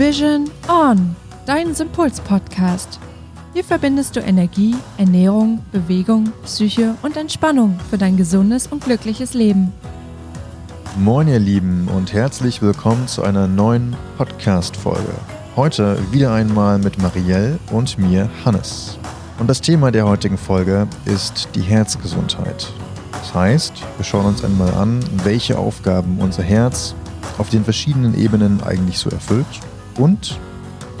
Vision On, dein Sympuls-Podcast. Hier verbindest du Energie, Ernährung, Bewegung, Psyche und Entspannung für dein gesundes und glückliches Leben. Moin ihr Lieben und herzlich willkommen zu einer neuen Podcast-Folge. Heute wieder einmal mit Marielle und mir, Hannes. Und das Thema der heutigen Folge ist die Herzgesundheit. Das heißt, wir schauen uns einmal an, welche Aufgaben unser Herz auf den verschiedenen Ebenen eigentlich so erfüllt und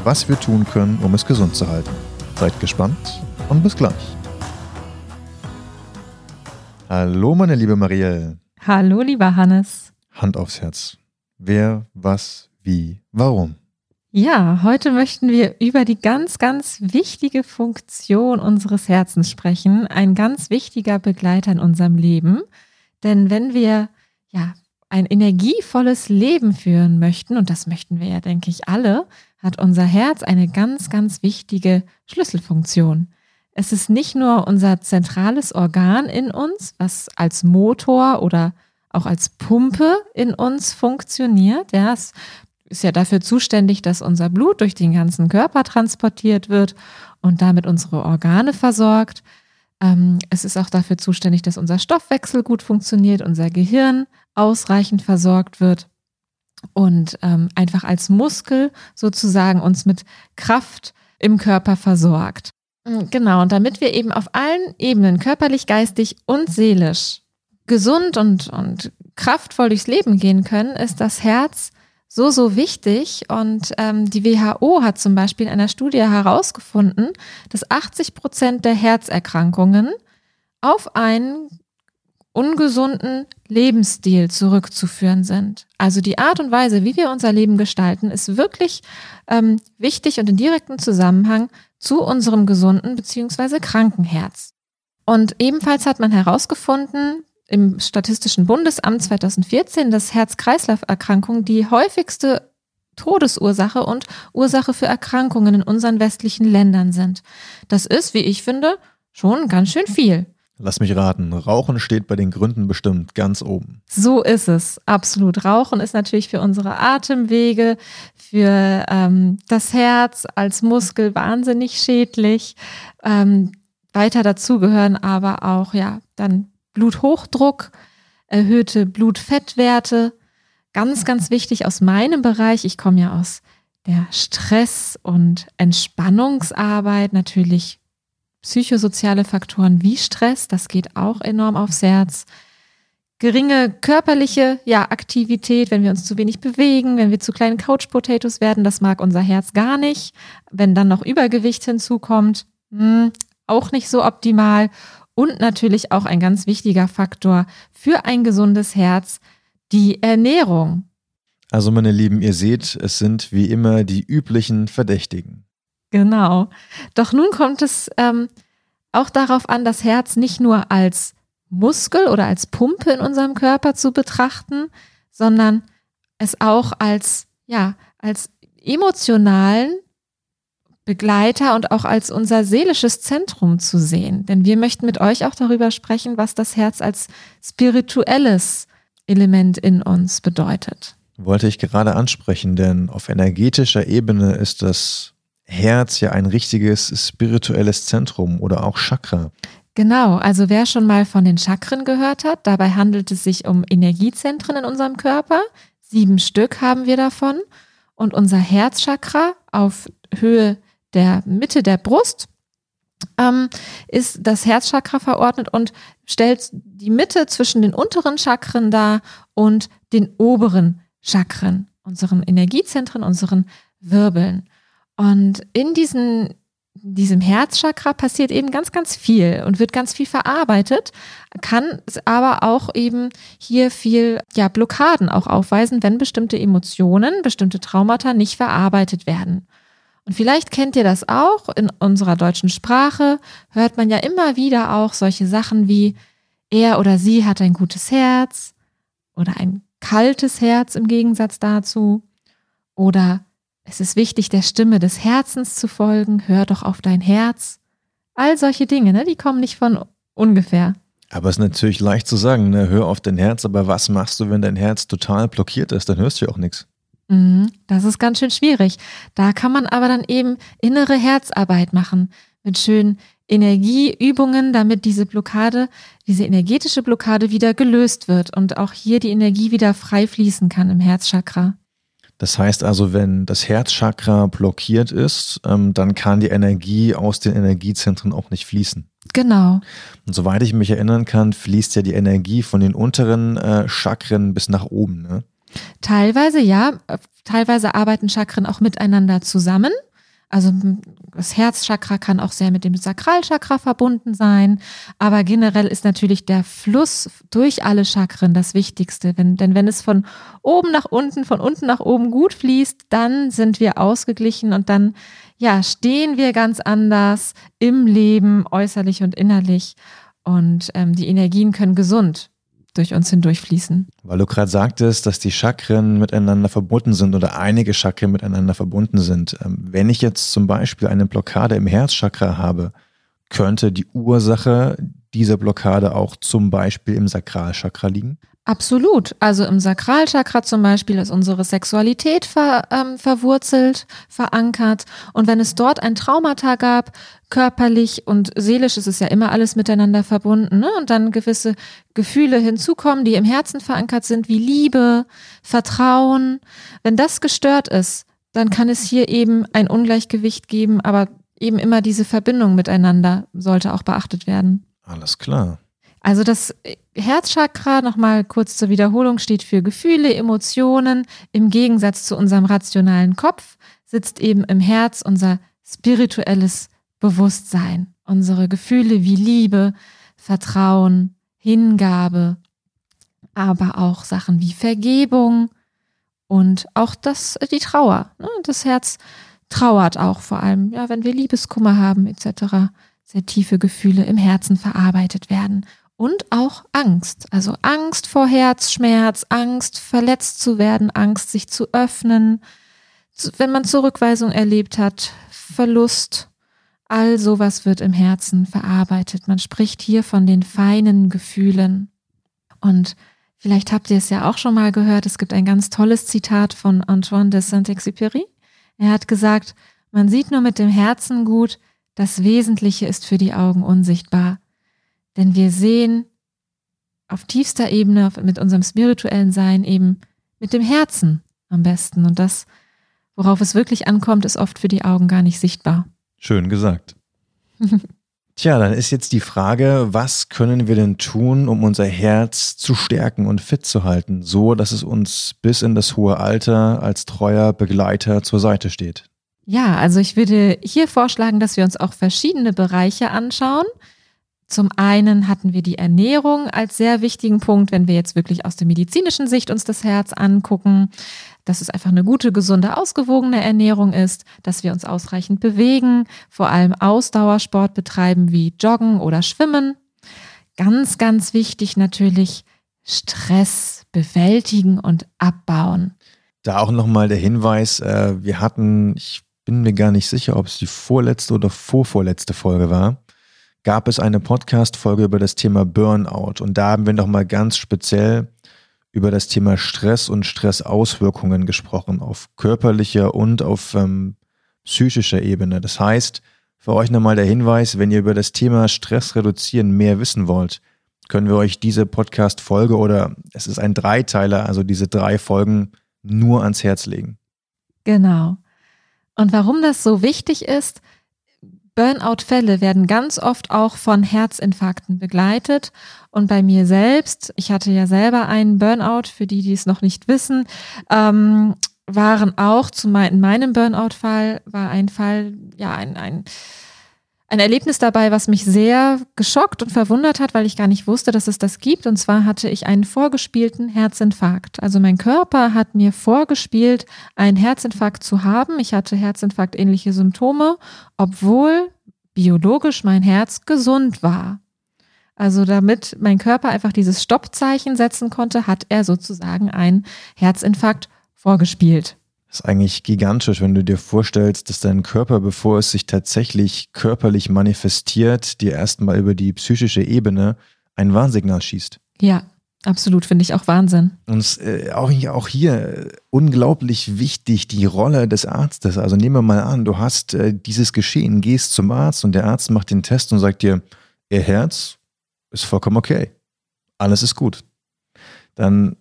was wir tun können, um es gesund zu halten. Seid gespannt und bis gleich. Hallo, meine liebe Marielle. Hallo, lieber Hannes. Hand aufs Herz. Wer, was, wie, warum? Ja, heute möchten wir über die ganz, ganz wichtige Funktion unseres Herzens sprechen. Ein ganz wichtiger Begleiter in unserem Leben. Denn wenn wir ja ein energievolles Leben führen möchten, und das möchten wir ja, denke ich, alle, hat unser Herz eine ganz, ganz wichtige Schlüsselfunktion. Es ist nicht nur unser zentrales Organ in uns, was als Motor oder auch als Pumpe in uns funktioniert. Ja, es ist ja dafür zuständig, dass unser Blut durch den ganzen Körper transportiert wird und damit unsere Organe versorgt. Ähm, es ist auch dafür zuständig, dass unser Stoffwechsel gut funktioniert, unser Gehirn ausreichend versorgt wird und ähm, einfach als Muskel sozusagen uns mit Kraft im Körper versorgt. Mm, genau, und damit wir eben auf allen Ebenen, körperlich, geistig und seelisch, gesund und, und kraftvoll durchs Leben gehen können, ist das Herz so, so wichtig. Und ähm, die WHO hat zum Beispiel in einer Studie herausgefunden, dass 80 Prozent der Herzerkrankungen auf einen ungesunden Lebensstil zurückzuführen sind. Also die Art und Weise, wie wir unser Leben gestalten, ist wirklich ähm, wichtig und in direktem Zusammenhang zu unserem gesunden bzw. kranken Herz. Und ebenfalls hat man herausgefunden, im Statistischen Bundesamt 2014, dass Herz-Kreislauf-Erkrankungen die häufigste Todesursache und Ursache für Erkrankungen in unseren westlichen Ländern sind. Das ist, wie ich finde, schon ganz schön viel. Lass mich raten, Rauchen steht bei den Gründen bestimmt ganz oben. So ist es, absolut. Rauchen ist natürlich für unsere Atemwege, für ähm, das Herz als Muskel wahnsinnig schädlich. Ähm, weiter dazu gehören aber auch ja dann Bluthochdruck, erhöhte Blutfettwerte. Ganz, ganz wichtig aus meinem Bereich. Ich komme ja aus der Stress- und Entspannungsarbeit. Natürlich psychosoziale Faktoren wie Stress. Das geht auch enorm aufs Herz. Geringe körperliche ja, Aktivität, wenn wir uns zu wenig bewegen, wenn wir zu kleinen Couch Potatoes werden, das mag unser Herz gar nicht. Wenn dann noch Übergewicht hinzukommt, mh, hm, auch nicht so optimal und natürlich auch ein ganz wichtiger Faktor für ein gesundes Herz, die Ernährung. Also meine Lieben, ihr seht, es sind wie immer die üblichen Verdächtigen. Genau. Doch nun kommt es ähm, auch darauf an, das Herz nicht nur als Muskel oder als Pumpe in unserem Körper zu betrachten, sondern es auch als, ja, als emotionalen Begleiter und auch als unser seelisches Zentrum zu sehen. Denn wir möchten mit euch auch darüber sprechen, was das Herz als spirituelles Element in uns bedeutet. Wollte ich gerade ansprechen, denn auf energetischer Ebene ist das Herz ja ein richtiges spirituelles Zentrum oder auch Chakra. Genau, also wer schon mal von den Chakren gehört hat, dabei handelt es sich um Energiezentren in unserem Körper. Sieben Stück haben wir davon. Und unser Herzchakra auf Höhe der Mitte der Brust ähm, ist das Herzchakra verordnet und stellt die Mitte zwischen den unteren Chakren dar und den oberen Chakren, unseren Energiezentren, unseren Wirbeln. Und in diesen, diesem Herzchakra passiert eben ganz, ganz viel und wird ganz viel verarbeitet, kann aber auch eben hier viel ja, Blockaden auch aufweisen, wenn bestimmte Emotionen, bestimmte Traumata nicht verarbeitet werden. Und vielleicht kennt ihr das auch. In unserer deutschen Sprache hört man ja immer wieder auch solche Sachen wie er oder sie hat ein gutes Herz oder ein kaltes Herz im Gegensatz dazu. Oder es ist wichtig, der Stimme des Herzens zu folgen. Hör doch auf dein Herz. All solche Dinge, ne, die kommen nicht von ungefähr. Aber es ist natürlich leicht zu sagen, ne, hör auf dein Herz, aber was machst du, wenn dein Herz total blockiert ist? Dann hörst du ja auch nichts. Mhm, das ist ganz schön schwierig. Da kann man aber dann eben innere Herzarbeit machen mit schönen Energieübungen, damit diese Blockade, diese energetische Blockade wieder gelöst wird und auch hier die Energie wieder frei fließen kann im Herzchakra. Das heißt also, wenn das Herzchakra blockiert ist, ähm, dann kann die Energie aus den Energiezentren auch nicht fließen. Genau. Und soweit ich mich erinnern kann, fließt ja die Energie von den unteren äh, Chakren bis nach oben. Ne? Teilweise ja, teilweise arbeiten Chakren auch miteinander zusammen. Also das Herzchakra kann auch sehr mit dem Sakralchakra verbunden sein, aber generell ist natürlich der Fluss durch alle Chakren das Wichtigste. Wenn, denn wenn es von oben nach unten, von unten nach oben gut fließt, dann sind wir ausgeglichen und dann ja stehen wir ganz anders im Leben, äußerlich und innerlich. Und ähm, die Energien können gesund durch uns hindurchfließen. Weil du gerade sagtest, dass die Chakren miteinander verbunden sind oder einige Chakren miteinander verbunden sind. Ähm, wenn ich jetzt zum Beispiel eine Blockade im Herzchakra habe, könnte die Ursache dieser Blockade auch zum Beispiel im Sakralchakra liegen? Absolut. Also im Sakralchakra zum Beispiel ist unsere Sexualität ver, ähm, verwurzelt, verankert. Und wenn es dort ein Traumata gab, körperlich und seelisch ist es ja immer alles miteinander verbunden, ne? und dann gewisse Gefühle hinzukommen, die im Herzen verankert sind, wie Liebe, Vertrauen. Wenn das gestört ist, dann kann es hier eben ein Ungleichgewicht geben, aber eben immer diese Verbindung miteinander sollte auch beachtet werden. Alles klar. Also das Herzchakra, nochmal kurz zur Wiederholung, steht für Gefühle, Emotionen. Im Gegensatz zu unserem rationalen Kopf sitzt eben im Herz unser spirituelles Bewusstsein, unsere Gefühle wie Liebe, Vertrauen, Hingabe, aber auch Sachen wie Vergebung und auch das, die Trauer. Ne? Das Herz trauert auch vor allem, ja, wenn wir Liebeskummer haben etc. Sehr tiefe Gefühle im Herzen verarbeitet werden und auch Angst. Also Angst vor Herzschmerz, Angst verletzt zu werden, Angst sich zu öffnen, wenn man Zurückweisung erlebt hat, Verlust. All sowas wird im Herzen verarbeitet. Man spricht hier von den feinen Gefühlen. Und vielleicht habt ihr es ja auch schon mal gehört, es gibt ein ganz tolles Zitat von Antoine de Saint-Exupéry. Er hat gesagt, man sieht nur mit dem Herzen gut, das Wesentliche ist für die Augen unsichtbar. Denn wir sehen auf tiefster Ebene mit unserem spirituellen Sein eben mit dem Herzen am besten. Und das, worauf es wirklich ankommt, ist oft für die Augen gar nicht sichtbar. Schön gesagt. Tja, dann ist jetzt die Frage, was können wir denn tun, um unser Herz zu stärken und fit zu halten, so dass es uns bis in das hohe Alter als treuer Begleiter zur Seite steht? Ja, also ich würde hier vorschlagen, dass wir uns auch verschiedene Bereiche anschauen, zum einen hatten wir die Ernährung als sehr wichtigen Punkt, wenn wir jetzt wirklich aus der medizinischen Sicht uns das Herz angucken, dass es einfach eine gute, gesunde, ausgewogene Ernährung ist, dass wir uns ausreichend bewegen, vor allem Ausdauersport betreiben wie Joggen oder Schwimmen. Ganz, ganz wichtig natürlich Stress bewältigen und abbauen. Da auch nochmal der Hinweis, äh, wir hatten, ich bin mir gar nicht sicher, ob es die vorletzte oder vorvorletzte Folge war, gab es eine Podcast-Folge über das Thema Burnout. Und da haben wir nochmal ganz speziell über das Thema Stress und Stressauswirkungen gesprochen, auf körperlicher und auf ähm, psychischer Ebene. Das heißt, für euch nochmal der Hinweis, wenn ihr über das Thema Stress reduzieren mehr wissen wollt, können wir euch diese Podcast-Folge oder es ist ein Dreiteiler, also diese drei Folgen nur ans Herz legen. Genau. Und warum das so wichtig ist, Burnout-Fälle werden ganz oft auch von Herzinfarkten begleitet. Und bei mir selbst, ich hatte ja selber einen Burnout, für die, die es noch nicht wissen, ähm, waren auch zu mein, in meinem Burnout-Fall war ein Fall, ja, ein, ein ein Erlebnis dabei, was mich sehr geschockt und verwundert hat, weil ich gar nicht wusste, dass es das gibt. Und zwar hatte ich einen vorgespielten Herzinfarkt. Also mein Körper hat mir vorgespielt, einen Herzinfarkt zu haben. Ich hatte Herzinfarkt-ähnliche Symptome, obwohl biologisch mein Herz gesund war. Also damit mein Körper einfach dieses Stoppzeichen setzen konnte, hat er sozusagen einen Herzinfarkt vorgespielt. Das ist eigentlich gigantisch, wenn du dir vorstellst, dass dein Körper, bevor es sich tatsächlich körperlich manifestiert, dir erstmal über die psychische Ebene ein Warnsignal schießt. Ja, Absolut, finde ich auch Wahnsinn. Und äh, auch, auch hier äh, unglaublich wichtig die Rolle des Arztes. Also nehmen wir mal an, du hast äh, dieses Geschehen, gehst zum Arzt und der Arzt macht den Test und sagt dir, ihr Herz ist vollkommen okay. Alles ist gut. Dann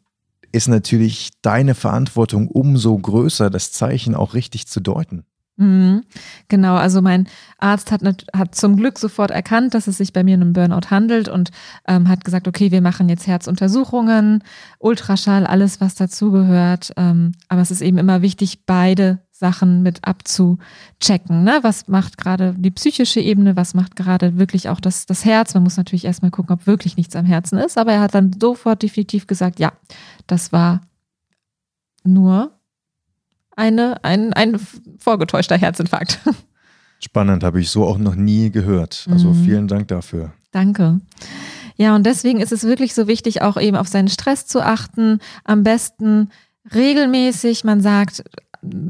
ist natürlich deine Verantwortung umso größer, das Zeichen auch richtig zu deuten. Mhm. Genau, also mein Arzt hat, hat zum Glück sofort erkannt, dass es sich bei mir um einen Burnout handelt und ähm, hat gesagt, okay, wir machen jetzt Herzuntersuchungen, Ultraschall, alles, was dazugehört. Ähm, aber es ist eben immer wichtig, beide Sachen mit abzuchecken. Ne? Was macht gerade die psychische Ebene, was macht gerade wirklich auch das, das Herz? Man muss natürlich erstmal gucken, ob wirklich nichts am Herzen ist. Aber er hat dann sofort definitiv gesagt, ja, das war nur eine, ein, ein vorgetäuschter Herzinfarkt. Spannend, habe ich so auch noch nie gehört. Also mhm. vielen Dank dafür. Danke. Ja, und deswegen ist es wirklich so wichtig, auch eben auf seinen Stress zu achten. Am besten regelmäßig, man sagt,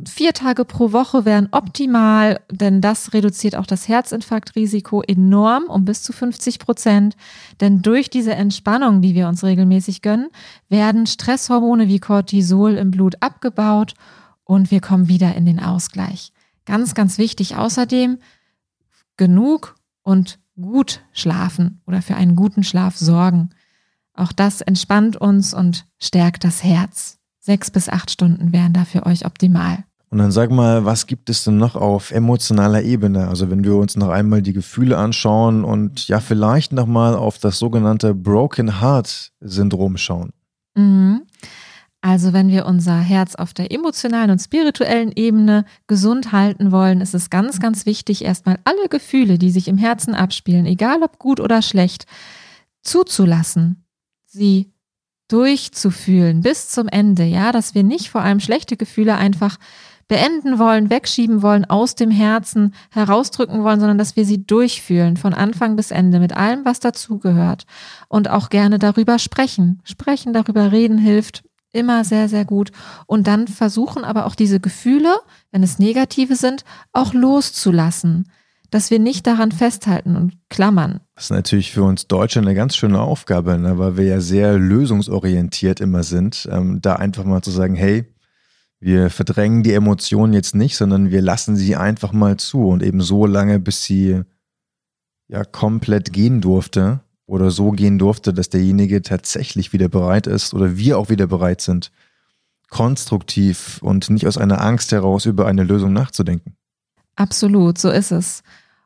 vier Tage pro Woche wären optimal, denn das reduziert auch das Herzinfarktrisiko enorm um bis zu 50 Prozent. Denn durch diese Entspannung, die wir uns regelmäßig gönnen, werden Stresshormone wie Cortisol im Blut abgebaut und wir kommen wieder in den Ausgleich. Ganz, ganz wichtig außerdem, genug und gut schlafen oder für einen guten Schlaf sorgen. Auch das entspannt uns und stärkt das Herz. Sechs bis acht Stunden wären da für euch optimal. Und dann sag mal, was gibt es denn noch auf emotionaler Ebene? Also wenn wir uns noch einmal die Gefühle anschauen und ja, vielleicht nochmal auf das sogenannte Broken Heart Syndrom schauen. Mhm. Also wenn wir unser Herz auf der emotionalen und spirituellen Ebene gesund halten wollen, ist es ganz, ganz wichtig, erstmal alle Gefühle, die sich im Herzen abspielen, egal ob gut oder schlecht, zuzulassen, sie durchzufühlen bis zum Ende, ja, dass wir nicht vor allem schlechte Gefühle einfach beenden wollen, wegschieben wollen, aus dem Herzen herausdrücken wollen, sondern dass wir sie durchfühlen, von Anfang bis Ende, mit allem, was dazugehört. Und auch gerne darüber sprechen. Sprechen, darüber reden hilft immer sehr, sehr gut. Und dann versuchen aber auch diese Gefühle, wenn es negative sind, auch loszulassen. Dass wir nicht daran festhalten und klammern. Das ist natürlich für uns Deutsche eine ganz schöne Aufgabe, ne? weil wir ja sehr lösungsorientiert immer sind. Ähm, da einfach mal zu sagen, hey, wir verdrängen die Emotionen jetzt nicht, sondern wir lassen sie einfach mal zu und eben so lange, bis sie ja komplett gehen durfte oder so gehen durfte, dass derjenige tatsächlich wieder bereit ist oder wir auch wieder bereit sind, konstruktiv und nicht aus einer Angst heraus über eine Lösung nachzudenken. Absolut, so ist es.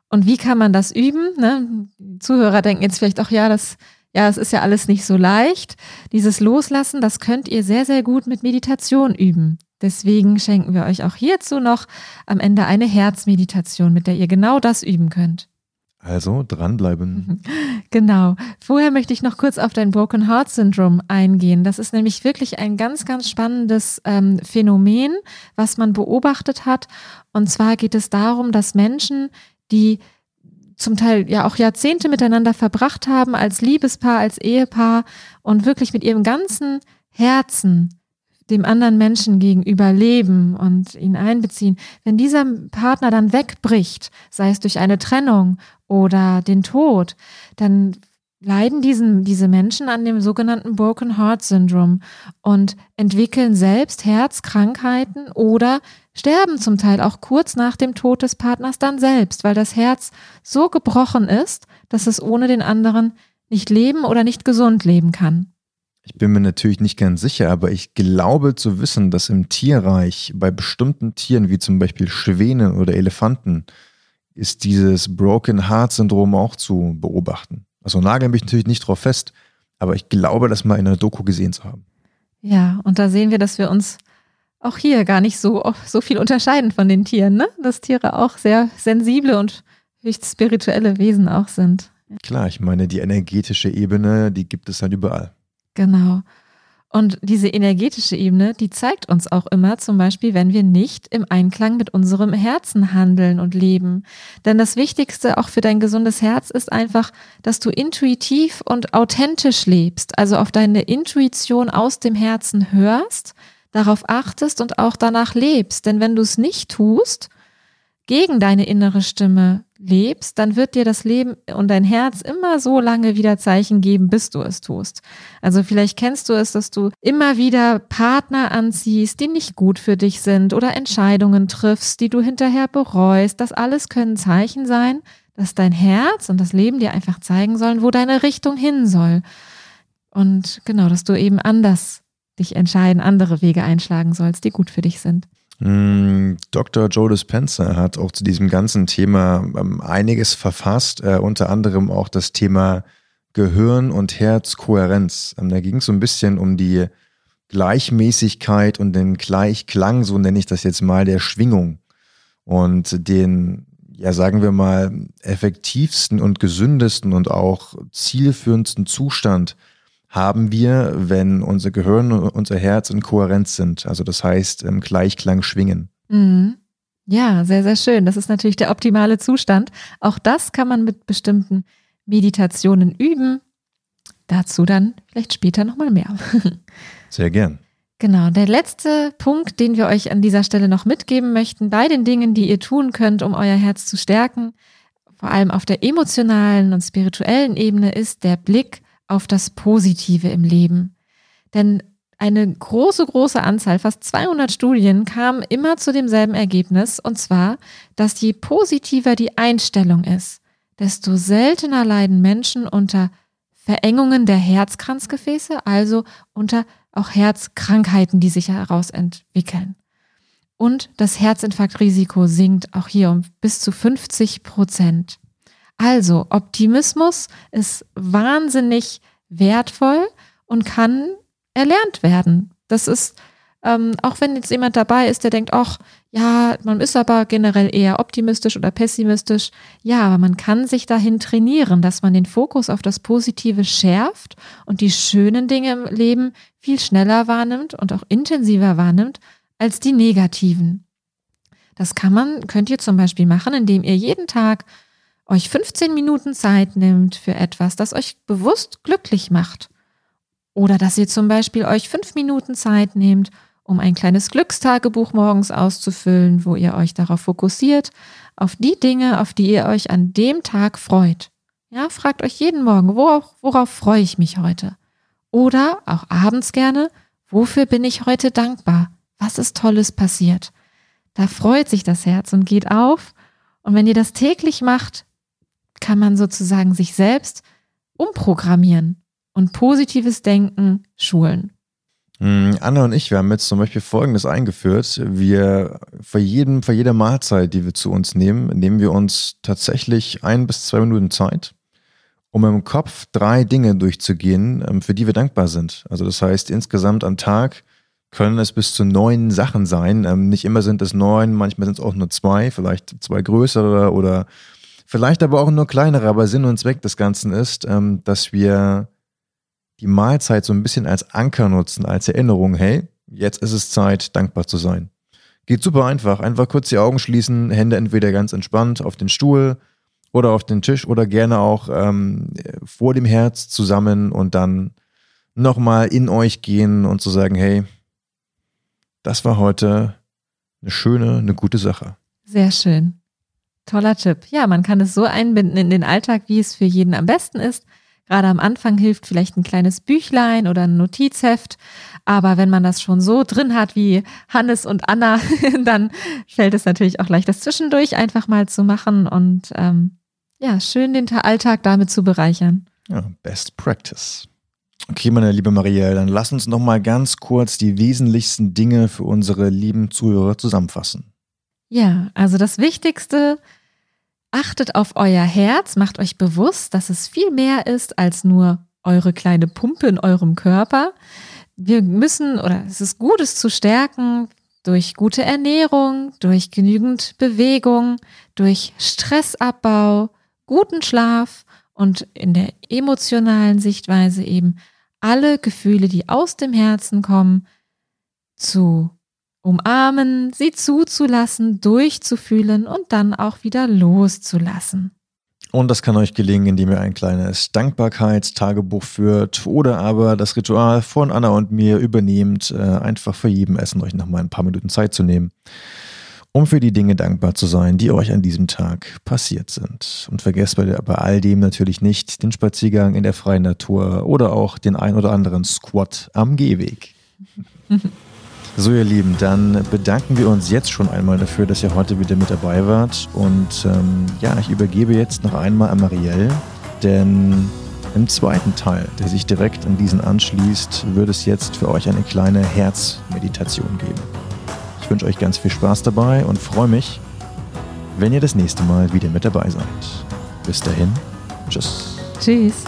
Und wie kann man das üben? Ne? Zuhörer denken jetzt vielleicht auch, ja, das, ja, es ist ja alles nicht so leicht. Dieses Loslassen, das könnt ihr sehr, sehr gut mit Meditation üben. Deswegen schenken wir euch auch hierzu noch am Ende eine Herzmeditation, mit der ihr genau das üben könnt. Also dranbleiben. Genau. Vorher möchte ich noch kurz auf dein Broken Heart Syndrome eingehen. Das ist nämlich wirklich ein ganz, ganz spannendes ähm, Phänomen, was man beobachtet hat. Und zwar geht es darum, dass Menschen, die zum Teil ja auch Jahrzehnte miteinander verbracht haben als Liebespaar, als Ehepaar und wirklich mit ihrem ganzen Herzen dem anderen Menschen gegenüber leben und ihn einbeziehen, wenn dieser Partner dann wegbricht, sei es durch eine Trennung oder den Tod, dann leiden diesen, diese Menschen an dem sogenannten Broken Heart Syndrome und entwickeln selbst Herzkrankheiten oder sterben zum Teil auch kurz nach dem Tod des Partners dann selbst, weil das Herz so gebrochen ist, dass es ohne den anderen nicht leben oder nicht gesund leben kann. Ich bin mir natürlich nicht ganz sicher, aber ich glaube zu wissen, dass im Tierreich bei bestimmten Tieren wie zum Beispiel Schwänen oder Elefanten ist dieses Broken Heart Syndrom auch zu beobachten. Also nageln mich natürlich nicht drauf fest, aber ich glaube, das mal in einer Doku gesehen zu haben. Ja, und da sehen wir, dass wir uns auch hier gar nicht so, so viel unterscheiden von den Tieren, ne? Dass Tiere auch sehr sensible und höchst spirituelle Wesen auch sind. Klar, ich meine, die energetische Ebene, die gibt es halt überall. Genau. Und diese energetische Ebene, die zeigt uns auch immer, zum Beispiel, wenn wir nicht im Einklang mit unserem Herzen handeln und leben. Denn das Wichtigste auch für dein gesundes Herz ist einfach, dass du intuitiv und authentisch lebst, also auf deine Intuition aus dem Herzen hörst, darauf achtest und auch danach lebst. Denn wenn du es nicht tust, gegen deine innere Stimme lebst, dann wird dir das Leben und dein Herz immer so lange wieder Zeichen geben, bis du es tust. Also vielleicht kennst du es, dass du immer wieder Partner anziehst, die nicht gut für dich sind oder Entscheidungen triffst, die du hinterher bereust. Das alles können Zeichen sein, dass dein Herz und das Leben dir einfach zeigen sollen, wo deine Richtung hin soll. Und genau, dass du eben anders dich entscheiden, andere Wege einschlagen sollst, die gut für dich sind. Mm, Dr. Joe Dispenza hat auch zu diesem ganzen Thema ähm, einiges verfasst, äh, unter anderem auch das Thema Gehirn- und Herzkohärenz. Ähm, da ging es so ein bisschen um die Gleichmäßigkeit und den Gleichklang, so nenne ich das jetzt mal, der Schwingung und den, ja sagen wir mal, effektivsten und gesündesten und auch zielführendsten Zustand haben wir, wenn unser Gehirn und unser Herz in Kohärenz sind. Also das heißt, im Gleichklang schwingen. Mhm. Ja, sehr, sehr schön. Das ist natürlich der optimale Zustand. Auch das kann man mit bestimmten Meditationen üben. Dazu dann vielleicht später nochmal mehr. Sehr gern. Genau, der letzte Punkt, den wir euch an dieser Stelle noch mitgeben möchten, bei den Dingen, die ihr tun könnt, um euer Herz zu stärken, vor allem auf der emotionalen und spirituellen Ebene, ist der Blick auf das Positive im Leben. Denn eine große, große Anzahl, fast 200 Studien, kamen immer zu demselben Ergebnis, und zwar, dass je positiver die Einstellung ist, desto seltener leiden Menschen unter Verengungen der Herzkranzgefäße, also unter auch Herzkrankheiten, die sich heraus entwickeln. Und das Herzinfarktrisiko sinkt auch hier um bis zu 50 Prozent. Also Optimismus ist wahnsinnig wertvoll und kann erlernt werden. Das ist, ähm, auch wenn jetzt jemand dabei ist, der denkt, ach, ja, man ist aber generell eher optimistisch oder pessimistisch. Ja, aber man kann sich dahin trainieren, dass man den Fokus auf das Positive schärft und die schönen Dinge im Leben viel schneller wahrnimmt und auch intensiver wahrnimmt als die negativen. Das kann man, könnt ihr zum Beispiel machen, indem ihr jeden Tag euch 15 Minuten Zeit nimmt für etwas, das euch bewusst glücklich macht. Oder dass ihr zum Beispiel euch fünf Minuten Zeit nehmt, um ein kleines Glückstagebuch morgens auszufüllen, wo ihr euch darauf fokussiert, auf die Dinge, auf die ihr euch an dem Tag freut. Ja, fragt euch jeden Morgen, worauf, worauf freue ich mich heute? Oder auch abends gerne, wofür bin ich heute dankbar? Was ist Tolles passiert? Da freut sich das Herz und geht auf. Und wenn ihr das täglich macht, kann man sozusagen sich selbst umprogrammieren und positives Denken schulen. Hm, Anna und ich, wir haben jetzt zum Beispiel Folgendes eingeführt. Wir für, jeden, für jede Mahlzeit, die wir zu uns nehmen, nehmen wir uns tatsächlich ein bis zwei Minuten Zeit, um im Kopf drei Dinge durchzugehen, ähm, für die wir dankbar sind. Also das heißt, insgesamt am Tag können es bis zu neun Sachen sein. Ähm, nicht immer sind es neun, manchmal sind es auch nur zwei, vielleicht zwei größere oder Vielleicht aber auch nur kleinere, aber Sinn und Zweck des Ganzen ist, ähm, dass wir die Mahlzeit so ein bisschen als Anker nutzen, als Erinnerung, hey, jetzt ist es Zeit, dankbar zu sein. Geht super einfach. Einfach kurz die Augen schließen, Hände entweder ganz entspannt auf den Stuhl oder auf den Tisch oder gerne auch ähm, vor dem Herz zusammen und dann nochmal in euch gehen und zu sagen, hey, das war heute eine schöne, eine gute Sache. Sehr schön. Toller Tipp. Ja, man kann es so einbinden in den Alltag, wie es für jeden am besten ist. Gerade am Anfang hilft vielleicht ein kleines Büchlein oder ein Notizheft. Aber wenn man das schon so drin hat wie Hannes und Anna, dann fällt es natürlich auch leicht, das zwischendurch einfach mal zu machen und ähm, ja, schön den Alltag damit zu bereichern. Ja, best practice. Okay, meine liebe Marielle, dann lass uns noch mal ganz kurz die wesentlichsten Dinge für unsere lieben Zuhörer zusammenfassen. Ja, also das Wichtigste, achtet auf euer Herz, macht euch bewusst, dass es viel mehr ist als nur eure kleine Pumpe in eurem Körper. Wir müssen oder es ist gut, es zu stärken durch gute Ernährung, durch genügend Bewegung, durch Stressabbau, guten Schlaf und in der emotionalen Sichtweise eben alle Gefühle, die aus dem Herzen kommen, zu umarmen, sie zuzulassen, durchzufühlen und dann auch wieder loszulassen. Und das kann euch gelingen, indem ihr ein kleines Dankbarkeitstagebuch führt oder aber das Ritual von Anna und mir übernehmt, äh, einfach für jedem Essen euch nochmal ein paar Minuten Zeit zu nehmen. um für die Dinge dankbar zu sein, die euch an diesem Tag passiert sind. Und vergesst bei, bei all dem natürlich nicht den Spaziergang in der freien Natur oder auch den ein oder anderen Squat am Gehweg. So, ihr Lieben, dann bedanken wir uns jetzt schon einmal dafür, dass ihr heute wieder mit dabei wart. Und ähm, ja, ich übergebe jetzt noch einmal an Marielle, denn im zweiten Teil, der sich direkt an diesen anschließt, wird es jetzt für euch eine kleine Herzmeditation geben. Ich wünsche euch ganz viel Spaß dabei und freue mich, wenn ihr das nächste Mal wieder mit dabei seid. Bis dahin, tschüss. Tschüss.